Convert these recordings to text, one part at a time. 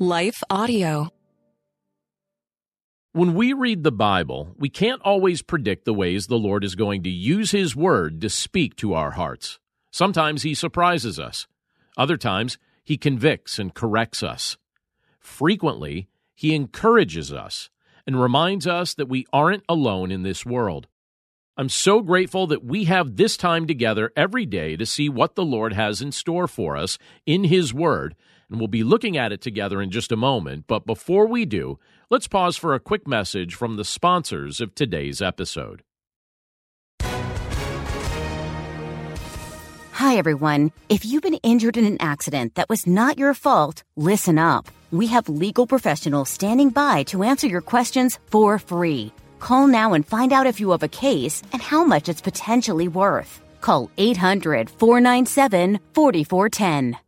Life Audio. When we read the Bible, we can't always predict the ways the Lord is going to use His Word to speak to our hearts. Sometimes He surprises us, other times, He convicts and corrects us. Frequently, He encourages us and reminds us that we aren't alone in this world. I'm so grateful that we have this time together every day to see what the Lord has in store for us in His Word, and we'll be looking at it together in just a moment. But before we do, let's pause for a quick message from the sponsors of today's episode. Hi, everyone. If you've been injured in an accident that was not your fault, listen up. We have legal professionals standing by to answer your questions for free. Call now and find out if you have a case and how much it's potentially worth. Call 800 497 4410.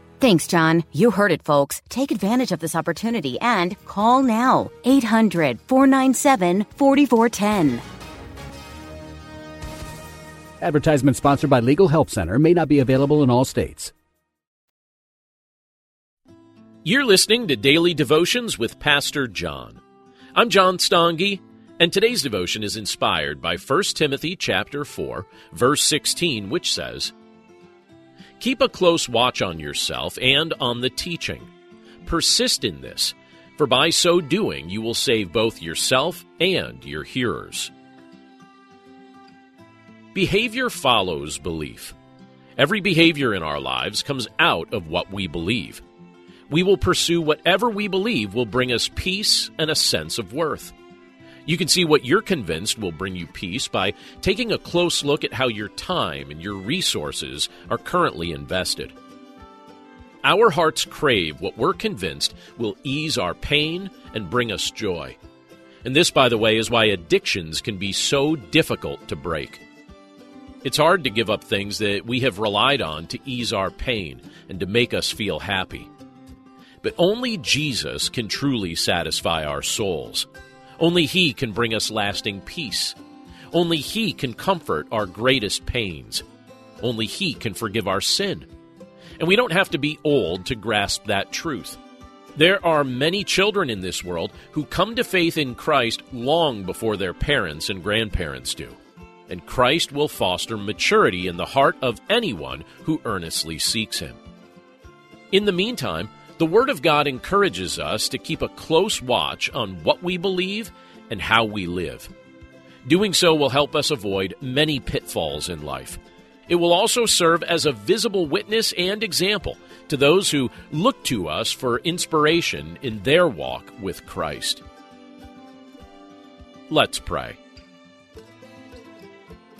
Thanks, John. You heard it, folks. Take advantage of this opportunity and call now 800 497 4410. Advertisement sponsored by Legal Help Center may not be available in all states. You're listening to Daily Devotions with Pastor John. I'm John Stange, and today's devotion is inspired by 1 Timothy chapter 4, verse 16, which says, Keep a close watch on yourself and on the teaching. Persist in this, for by so doing you will save both yourself and your hearers. Behavior follows belief. Every behavior in our lives comes out of what we believe. We will pursue whatever we believe will bring us peace and a sense of worth. You can see what you're convinced will bring you peace by taking a close look at how your time and your resources are currently invested. Our hearts crave what we're convinced will ease our pain and bring us joy. And this, by the way, is why addictions can be so difficult to break. It's hard to give up things that we have relied on to ease our pain and to make us feel happy. But only Jesus can truly satisfy our souls. Only He can bring us lasting peace. Only He can comfort our greatest pains. Only He can forgive our sin. And we don't have to be old to grasp that truth. There are many children in this world who come to faith in Christ long before their parents and grandparents do. And Christ will foster maturity in the heart of anyone who earnestly seeks Him. In the meantime, the Word of God encourages us to keep a close watch on what we believe and how we live. Doing so will help us avoid many pitfalls in life. It will also serve as a visible witness and example to those who look to us for inspiration in their walk with Christ. Let's pray.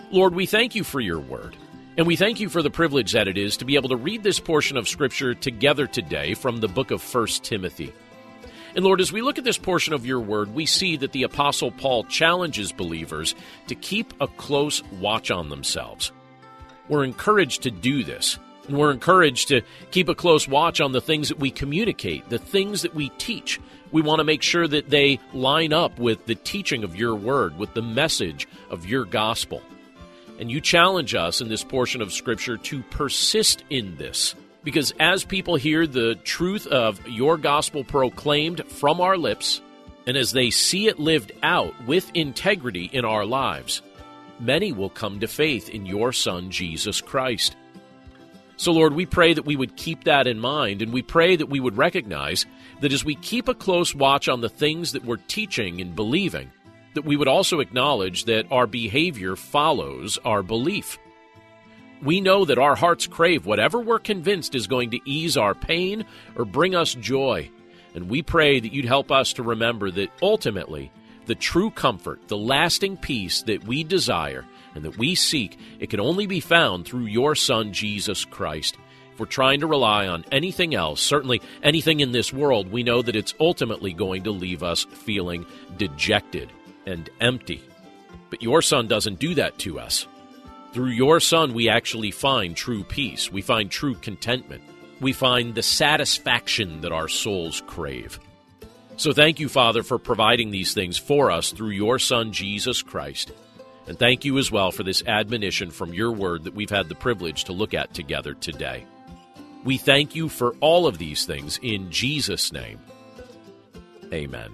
Lord, we thank you for your word. And we thank you for the privilege that it is to be able to read this portion of Scripture together today from the book of 1 Timothy. And Lord, as we look at this portion of your word, we see that the Apostle Paul challenges believers to keep a close watch on themselves. We're encouraged to do this, and we're encouraged to keep a close watch on the things that we communicate, the things that we teach. We want to make sure that they line up with the teaching of your word, with the message of your gospel. And you challenge us in this portion of Scripture to persist in this. Because as people hear the truth of your gospel proclaimed from our lips, and as they see it lived out with integrity in our lives, many will come to faith in your Son, Jesus Christ. So, Lord, we pray that we would keep that in mind, and we pray that we would recognize that as we keep a close watch on the things that we're teaching and believing, that we would also acknowledge that our behavior follows our belief. We know that our hearts crave whatever we're convinced is going to ease our pain or bring us joy. And we pray that you'd help us to remember that ultimately, the true comfort, the lasting peace that we desire and that we seek, it can only be found through your Son, Jesus Christ. If we're trying to rely on anything else, certainly anything in this world, we know that it's ultimately going to leave us feeling dejected and empty. But your Son doesn't do that to us. Through your Son, we actually find true peace. We find true contentment. We find the satisfaction that our souls crave. So thank you, Father, for providing these things for us through your Son, Jesus Christ. And thank you as well for this admonition from your word that we've had the privilege to look at together today. We thank you for all of these things in Jesus' name. Amen.